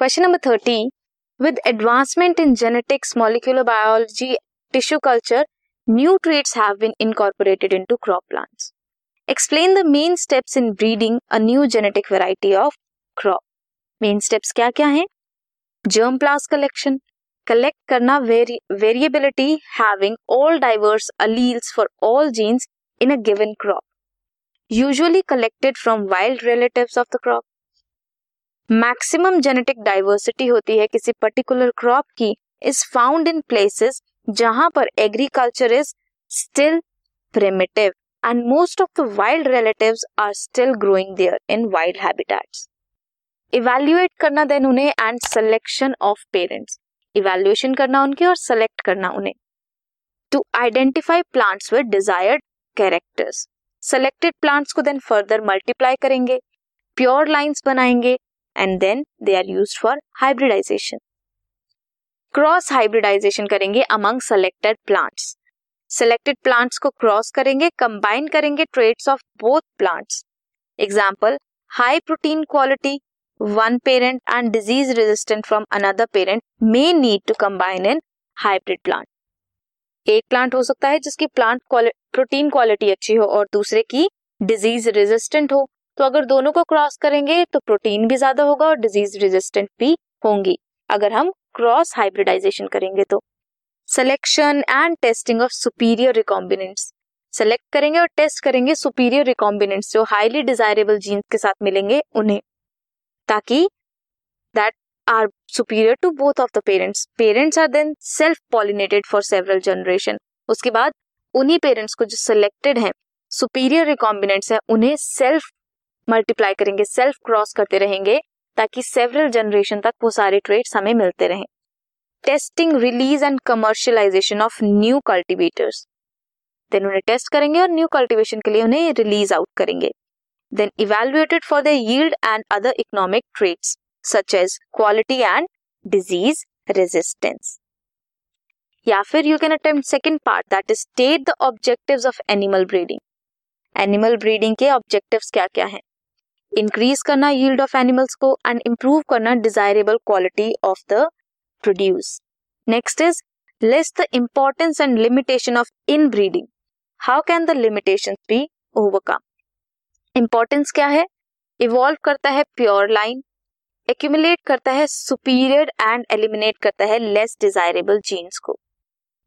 Question number 30. With advancement in genetics, molecular biology, tissue culture, new traits have been incorporated into crop plants. Explain the main steps in breeding a new genetic variety of crop. Main steps क्या क्या हैं? Germ plasm collection, collect करना variability having all diverse alleles for all genes in a given crop, usually collected from wild relatives of the crop. maximum genetic diversity होती है किसी particular crop की, is found in places जहाँ पर agriculture is still primitive, and most of the wild relatives are still growing there in wild habitats. Evaluate करना then उन्हें, and selection of parents. Evaluation करना उनके और सेलेक्ट करना उन्हें। To identify plants with desired characters. Selected plants को then further multiply करेंगे, pure lines बनाएँगे and then they are use for hybridization cross hybridization करेंगे among selected plants selected plants को क्रॉस करेंगे कंबाइन करेंगे traits of both plants example high protein quality one parent and disease resistant from another parent may need to combine in hybrid plant एक plant हो सकता है जिसकी plant protein quality अच्छी हो और दूसरे की डिज़ीज़ रेजिस्टेंट हो. तो अगर दोनों को क्रॉस करेंगे तो प्रोटीन भी ज़्यादा होगा और डिज़ीज़ रेजिस्टेंट भी होंगी। अगर हम क्रॉस हाइब्रिडाइजेशन करेंगे तो। Selection and testing of superior recombinants select करेंगे और टेस्ट करेंगे सुपीरियर रिकॉम्बिनेंट्स जो हाईली डिजायरेबल जीन्स के साथ मिलेंगे उन्हें। ताकि that are superior to both of the parents parents are then self pollinated for several generation उसके बाद उन्हीं पेरेंट्स को जो सिलेक्टेड हैं सुपीरियर रिकॉम्बिनेंट्स है, उन्हें सेल्फ मल्टीप्लाई करेंगे सेल्फ क्रॉस करते रहेंगे, ताकि सेवरल जनरेशन तक वो सारे ट्रेड्स हमें मिलते रहें। Testing release and commercialization of new cultivators then उन्हें टेस्ट करेंगे और न्यू कल्टिवेशन के लिए उन्हें रिलीज़ आउट करेंगे। Then evaluated for the yield and other economic traits such as quality and disease resistance या फिर you can attempt second part that is state the objectives of animal breeding animal breeding के objectives क्या क्या हैं? Increase करना yield of animals को and improve करना desirable quality of the produce next is list the importance and limitation of inbreeding how can the limitation be overcome importance क्या है? Evolve करता है प्योर लाइन एक्यूमुलेट करता है superior and eliminate करता है लेस डिजायरेबल जीन्स को.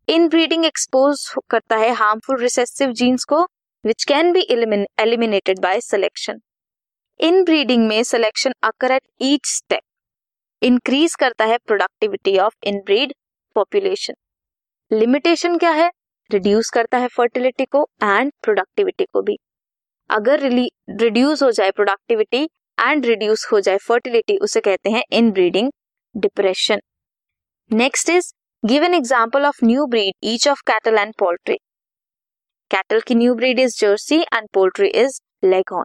इन breeding expose करता है हार्मफुल रिसेसिव जीन्स को which can be eliminated by selection inbreeding में selection occur at each step increase करता है productivity of inbreed population limitation क्या है? रिड्यूस करता है फर्टिलिटी को एंड प्रोडक्टिविटी को भी. अगर रिड्यूस हो जाए प्रोडक्टिविटी एंड रिड्यूस हो जाए फर्टिलिटी उसे कहते हैं inbreeding depression next is give an example of new breed each of cattle and poultry cattle की new breed is Jersey and poultry is leghorn